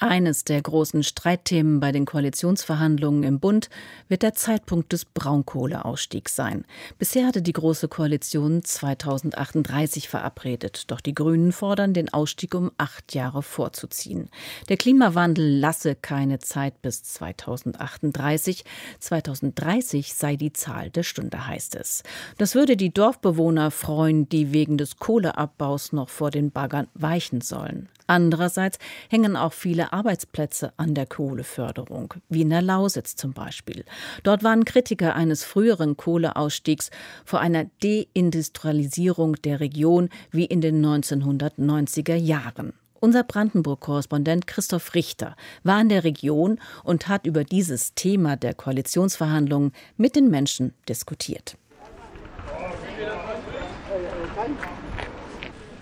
eines der großen Streitthemen bei den Koalitionsverhandlungen im Bund wird der Zeitpunkt des Braunkohleausstiegs sein. Bisher hatte die Große Koalition 2038 verabredet, doch die Grünen fordern, den Ausstieg um acht Jahre vorzuziehen. Der Klimawandel lasse keine Zeit bis 2038. 2030 sei die Zahl der Stunde, heißt es. Das würde die Dorfbewohner freuen, die wegen des Kohleabbaus noch vor den Baggern weichen sollen. Andererseits hängen auch viele Arbeitsplätze an der Kohleförderung, wie in der Lausitz zum Beispiel. Dort waren Kritiker eines früheren Kohleausstiegs vor einer Deindustrialisierung der Region wie in den 1990er Jahren. Unser Brandenburg-Korrespondent Christoph Richter war in der Region und hat über dieses Thema der Koalitionsverhandlungen mit den Menschen diskutiert.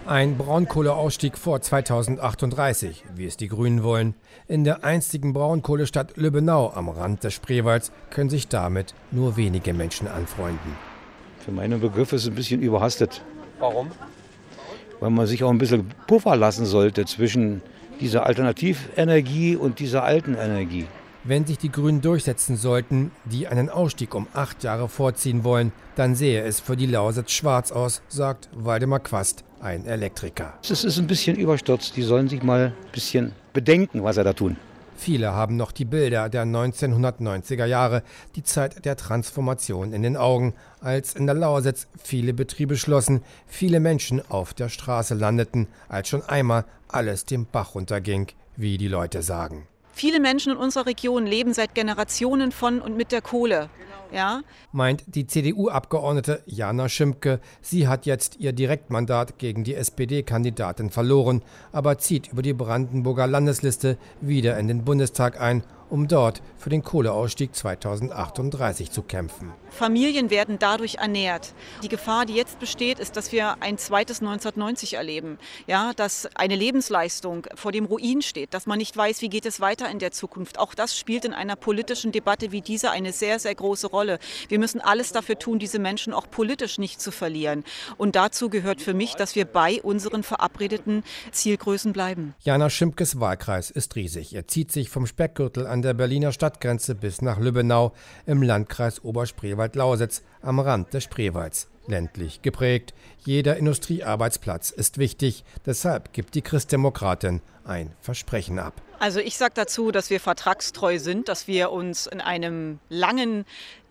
Ein Braunkohleausstieg vor 2038, wie es die Grünen wollen. In der einstigen Braunkohlestadt Lübbenau am Rand des Spreewalds können sich damit nur wenige Menschen anfreunden. Für meine Begriffe ist es ein bisschen überhastet. Warum? Weil man sich auch ein bisschen Puffer lassen sollte zwischen dieser Alternativenergie und dieser alten Energie. Wenn sich die Grünen durchsetzen sollten, die einen Ausstieg um acht Jahre vorziehen wollen, dann sehe es für die Lausitz schwarz aus, sagt Waldemar Quast, ein Elektriker. Es ist ein bisschen überstürzt. Die sollen sich mal ein bisschen bedenken, was sie da tun. Viele haben noch die Bilder der 1990er Jahre, die Zeit der Transformation in den Augen, als in der Lausitz viele Betriebe schlossen, viele Menschen auf der Straße landeten, als schon einmal alles dem Bach runterging, wie die Leute sagen. Viele Menschen in unserer Region leben seit Generationen von und mit der Kohle. Ja? Meint die CDU-Abgeordnete Jana Schimpke. Sie hat jetzt ihr Direktmandat gegen die SPD-Kandidatin verloren, aber zieht über die Brandenburger Landesliste wieder in den Bundestag ein um dort für den Kohleausstieg 2038 zu kämpfen. Familien werden dadurch ernährt. Die Gefahr, die jetzt besteht, ist, dass wir ein zweites 1990 erleben. Ja, dass eine Lebensleistung vor dem Ruin steht, dass man nicht weiß, wie geht es weiter in der Zukunft. Auch das spielt in einer politischen Debatte wie dieser eine sehr, sehr große Rolle. Wir müssen alles dafür tun, diese Menschen auch politisch nicht zu verlieren. Und dazu gehört für mich, dass wir bei unseren verabredeten Zielgrößen bleiben. Jana Schimpkes Wahlkreis ist riesig. Er zieht sich vom Speckgürtel an der Berliner Stadtgrenze bis nach Lübbenau im Landkreis Oberspreewald-Lausitz am Rand des Spreewalds. Ländlich geprägt, jeder Industriearbeitsplatz ist wichtig, deshalb gibt die Christdemokratin ein Versprechen ab. Also ich sage dazu, dass wir vertragstreu sind, dass wir uns in einem langen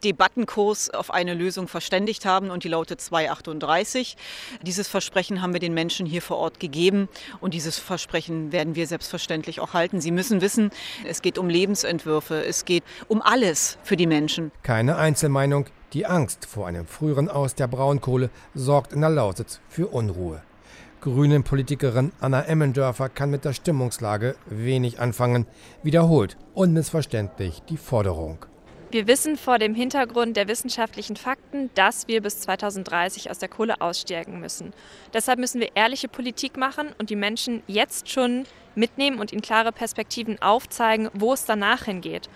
Debattenkurs auf eine Lösung verständigt haben und die lautet 238. Dieses Versprechen haben wir den Menschen hier vor Ort gegeben und dieses Versprechen werden wir selbstverständlich auch halten. Sie müssen wissen, es geht um Lebensentwürfe, es geht um alles für die Menschen. Keine Einzelmeinung, die Angst vor einem früheren Aus der Braunkohle sorgt in der Lausitz für Unruhe. Grünen-Politikerin Anna Emmendörfer kann mit der Stimmungslage wenig anfangen, wiederholt unmissverständlich die Forderung. Wir wissen vor dem Hintergrund der wissenschaftlichen Fakten, dass wir bis 2030 aus der Kohle aussteigen müssen. Deshalb müssen wir ehrliche Politik machen und die Menschen jetzt schon mitnehmen und ihnen klare Perspektiven aufzeigen, wo es danach hingeht.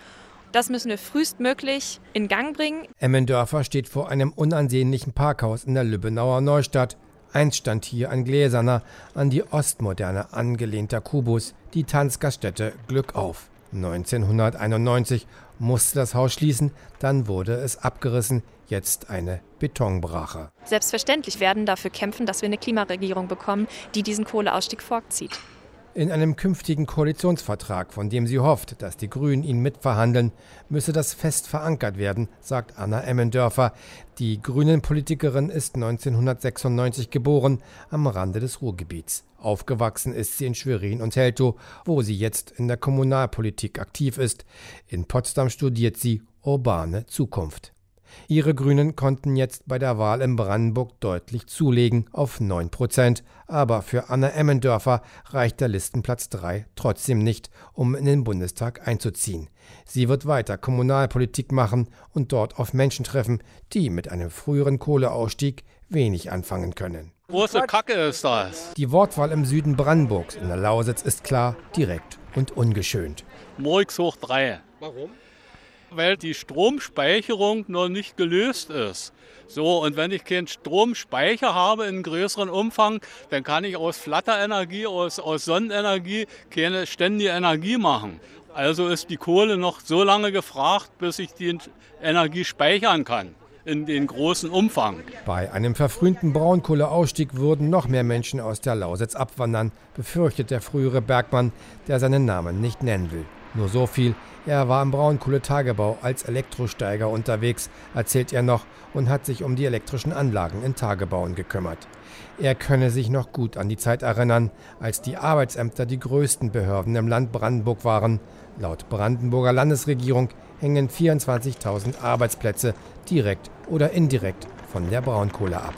Das müssen wir frühestmöglich in Gang bringen. Emmendörfer steht vor einem unansehnlichen Parkhaus in der Lübbenauer Neustadt. Einst stand hier ein gläserner, an die Ostmoderne angelehnter Kubus, die Tanzgaststätte Glück auf. 1991 musste das Haus schließen, dann wurde es abgerissen, jetzt eine Betonbrache. Selbstverständlich werden dafür kämpfen, dass wir eine Klimaregierung bekommen, die diesen Kohleausstieg vorzieht. In einem künftigen Koalitionsvertrag, von dem sie hofft, dass die Grünen ihn mitverhandeln, müsse das fest verankert werden, sagt Anna Emmendörfer. Die Grünen-Politikerin ist 1996 geboren, am Rande des Ruhrgebiets. Aufgewachsen ist sie in Schwerin und Teltow, wo sie jetzt in der Kommunalpolitik aktiv ist. In Potsdam studiert sie urbane Zukunft. Ihre Grünen konnten jetzt bei der Wahl in Brandenburg deutlich zulegen auf 9 Prozent. Aber für Anna Emmendörfer reicht der Listenplatz 3 trotzdem nicht, um in den Bundestag einzuziehen. Sie wird weiter Kommunalpolitik machen und dort auf Menschen treffen, die mit einem früheren Kohleausstieg wenig anfangen können. Große Kacke ist das. Die Wortwahl im Süden Brandenburgs in der Lausitz ist klar, direkt und ungeschönt. Morgs hoch 3. Warum? Weil die Stromspeicherung noch nicht gelöst ist. So, und wenn ich keinen Stromspeicher habe in größeren Umfang, dann kann ich aus Flatterenergie, aus, aus Sonnenenergie keine ständige Energie machen. Also ist die Kohle noch so lange gefragt, bis ich die Energie speichern kann in den großen Umfang. Bei einem verfrühten Braunkohleausstieg würden noch mehr Menschen aus der Lausitz abwandern, befürchtet der frühere Bergmann, der seinen Namen nicht nennen will. Nur so viel, er war im Braunkohletagebau als Elektrosteiger unterwegs, erzählt er noch, und hat sich um die elektrischen Anlagen in Tagebauen gekümmert. Er könne sich noch gut an die Zeit erinnern, als die Arbeitsämter die größten Behörden im Land Brandenburg waren. Laut Brandenburger Landesregierung hängen 24.000 Arbeitsplätze direkt oder indirekt von der Braunkohle ab.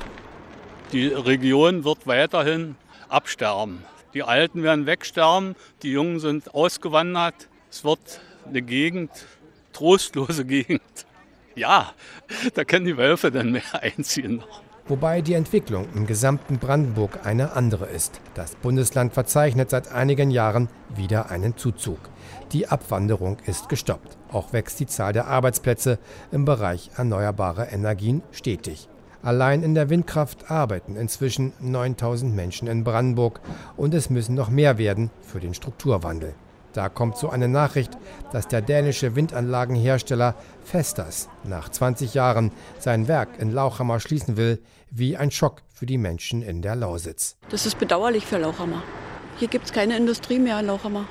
Die Region wird weiterhin absterben. Die Alten werden wegsterben, die Jungen sind ausgewandert. Es wird eine Gegend, trostlose Gegend. Ja, da können die Wölfe dann mehr einziehen. Wobei die Entwicklung im gesamten Brandenburg eine andere ist. Das Bundesland verzeichnet seit einigen Jahren wieder einen Zuzug. Die Abwanderung ist gestoppt. Auch wächst die Zahl der Arbeitsplätze im Bereich erneuerbare Energien stetig. Allein in der Windkraft arbeiten inzwischen 9000 Menschen in Brandenburg und es müssen noch mehr werden für den Strukturwandel. Da kommt so eine Nachricht, dass der dänische Windanlagenhersteller Vestas nach 20 Jahren sein Werk in Lauchhammer schließen will, wie ein Schock für die Menschen in der Lausitz. Das ist bedauerlich für Lauchhammer. Hier gibt es keine Industrie mehr in Lauchhammer.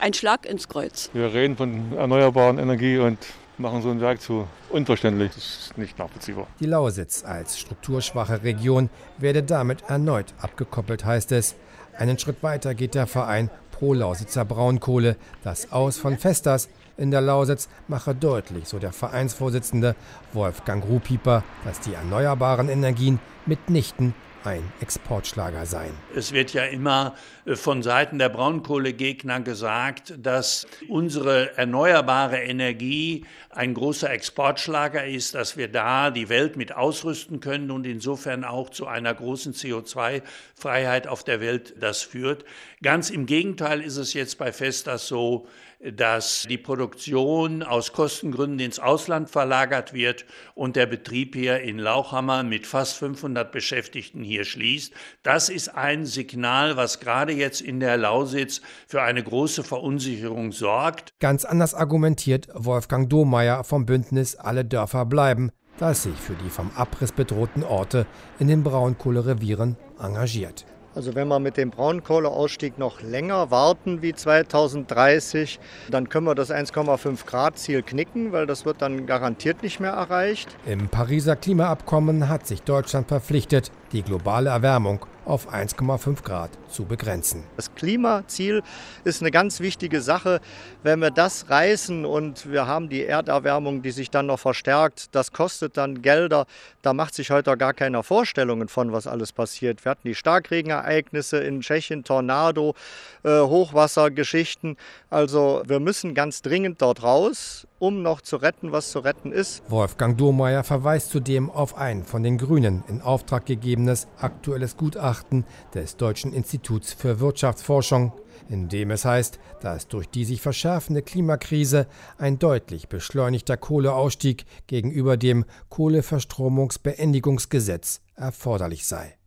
Ein Schlag ins Kreuz. Wir reden von erneuerbaren Energie und machen so ein Werk zu unverständlich. Das ist nicht nachvollziehbar. Die Lausitz als strukturschwache Region werde damit erneut abgekoppelt, heißt es. Einen Schritt weiter geht der Verein Pro-Lausitzer Braunkohle. Das Aus von Festas in der Lausitz mache deutlich, so der Vereinsvorsitzende Wolfgang Ruhpieper, dass die erneuerbaren Energien mitnichten ein Exportschlager sein. Es wird ja immer äh, von Seiten der Braunkohlegegner gesagt, dass unsere erneuerbare Energie ein großer Exportschlager ist, dass wir da die Welt mit ausrüsten können und insofern auch zu einer großen CO2-Freiheit auf der Welt das führt. Ganz im Gegenteil ist es jetzt bei Festas so, dass die Produktion aus Kostengründen ins Ausland verlagert wird und der Betrieb hier in Lauchhammer mit fast 500 Beschäftigten hier schließt. Das ist ein Signal, was gerade jetzt in der Lausitz für eine große Verunsicherung sorgt. Ganz anders argumentiert Wolfgang Domeyer vom Bündnis Alle Dörfer bleiben, das sich für die vom Abriss bedrohten Orte in den Braunkohlerevieren engagiert. Also wenn wir mit dem Braunkohleausstieg noch länger warten wie 2030, dann können wir das 1,5 Grad Ziel knicken, weil das wird dann garantiert nicht mehr erreicht. Im Pariser Klimaabkommen hat sich Deutschland verpflichtet, die globale Erwärmung auf 1,5 Grad zu begrenzen. Das Klimaziel ist eine ganz wichtige Sache. Wenn wir das reißen und wir haben die Erderwärmung, die sich dann noch verstärkt, das kostet dann Gelder. Da macht sich heute gar keiner Vorstellungen von, was alles passiert. Wir hatten die Starkregenereignisse in Tschechien, Tornado, äh, Hochwassergeschichten. Also wir müssen ganz dringend dort raus um noch zu retten, was zu retten ist. Wolfgang Domeyer verweist zudem auf ein von den Grünen in Auftrag gegebenes aktuelles Gutachten des Deutschen Instituts für Wirtschaftsforschung, in dem es heißt, dass durch die sich verschärfende Klimakrise ein deutlich beschleunigter Kohleausstieg gegenüber dem Kohleverstromungsbeendigungsgesetz erforderlich sei.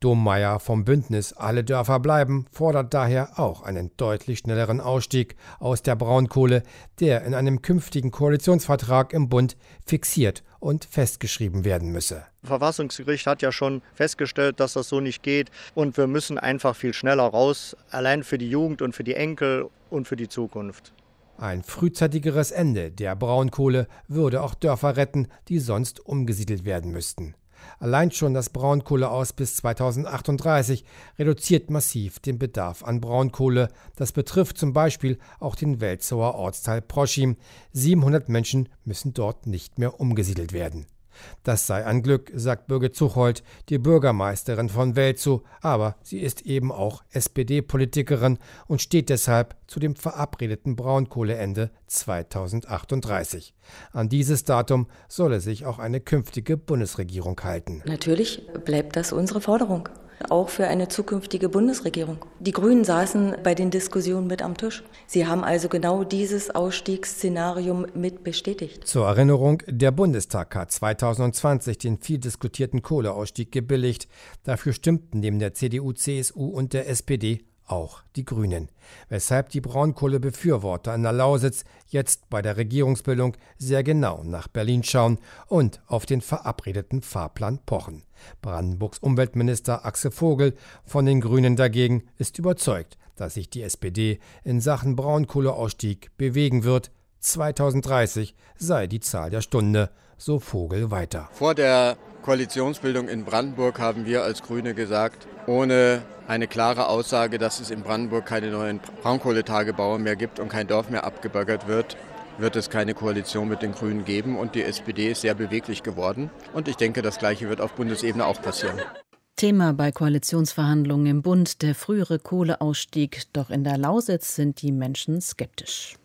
Dommeier vom Bündnis Alle Dörfer bleiben fordert daher auch einen deutlich schnelleren Ausstieg aus der Braunkohle, der in einem künftigen Koalitionsvertrag im Bund fixiert und festgeschrieben werden müsse. Das Verfassungsgericht hat ja schon festgestellt, dass das so nicht geht und wir müssen einfach viel schneller raus, allein für die Jugend und für die Enkel und für die Zukunft. Ein frühzeitigeres Ende der Braunkohle würde auch Dörfer retten, die sonst umgesiedelt werden müssten. Allein schon das Braunkohleaus bis 2038 reduziert massiv den Bedarf an Braunkohle. Das betrifft zum Beispiel auch den Welzower Ortsteil Proschim. 700 Menschen müssen dort nicht mehr umgesiedelt werden. Das sei ein Glück, sagt Birgit Zuchold, die Bürgermeisterin von Welzow, aber sie ist eben auch SPD-Politikerin und steht deshalb zu dem verabredeten Braunkohleende 2038. An dieses Datum solle sich auch eine künftige Bundesregierung halten. Natürlich bleibt das unsere Forderung. Auch für eine zukünftige Bundesregierung. Die Grünen saßen bei den Diskussionen mit am Tisch. Sie haben also genau dieses Ausstiegsszenarium mit bestätigt. Zur Erinnerung, der Bundestag hat 2020 den viel diskutierten Kohleausstieg gebilligt. Dafür stimmten neben der CDU, CSU und der SPD auch die Grünen, weshalb die Braunkohlebefürworter in der Lausitz jetzt bei der Regierungsbildung sehr genau nach Berlin schauen und auf den verabredeten Fahrplan pochen. Brandenburgs Umweltminister Axel Vogel von den Grünen dagegen ist überzeugt, dass sich die SPD in Sachen Braunkohleausstieg bewegen wird. 2030 sei die Zahl der Stunde, so Vogel weiter. Vor der Koalitionsbildung in Brandenburg haben wir als Grüne gesagt, ohne eine klare Aussage, dass es in Brandenburg keine neuen Braunkohletagebauer mehr gibt und kein Dorf mehr abgebaggert wird, wird es keine Koalition mit den Grünen geben. Und die SPD ist sehr beweglich geworden. Und ich denke, das Gleiche wird auf Bundesebene auch passieren. Thema bei Koalitionsverhandlungen im Bund der frühere Kohleausstieg. Doch in der Lausitz sind die Menschen skeptisch.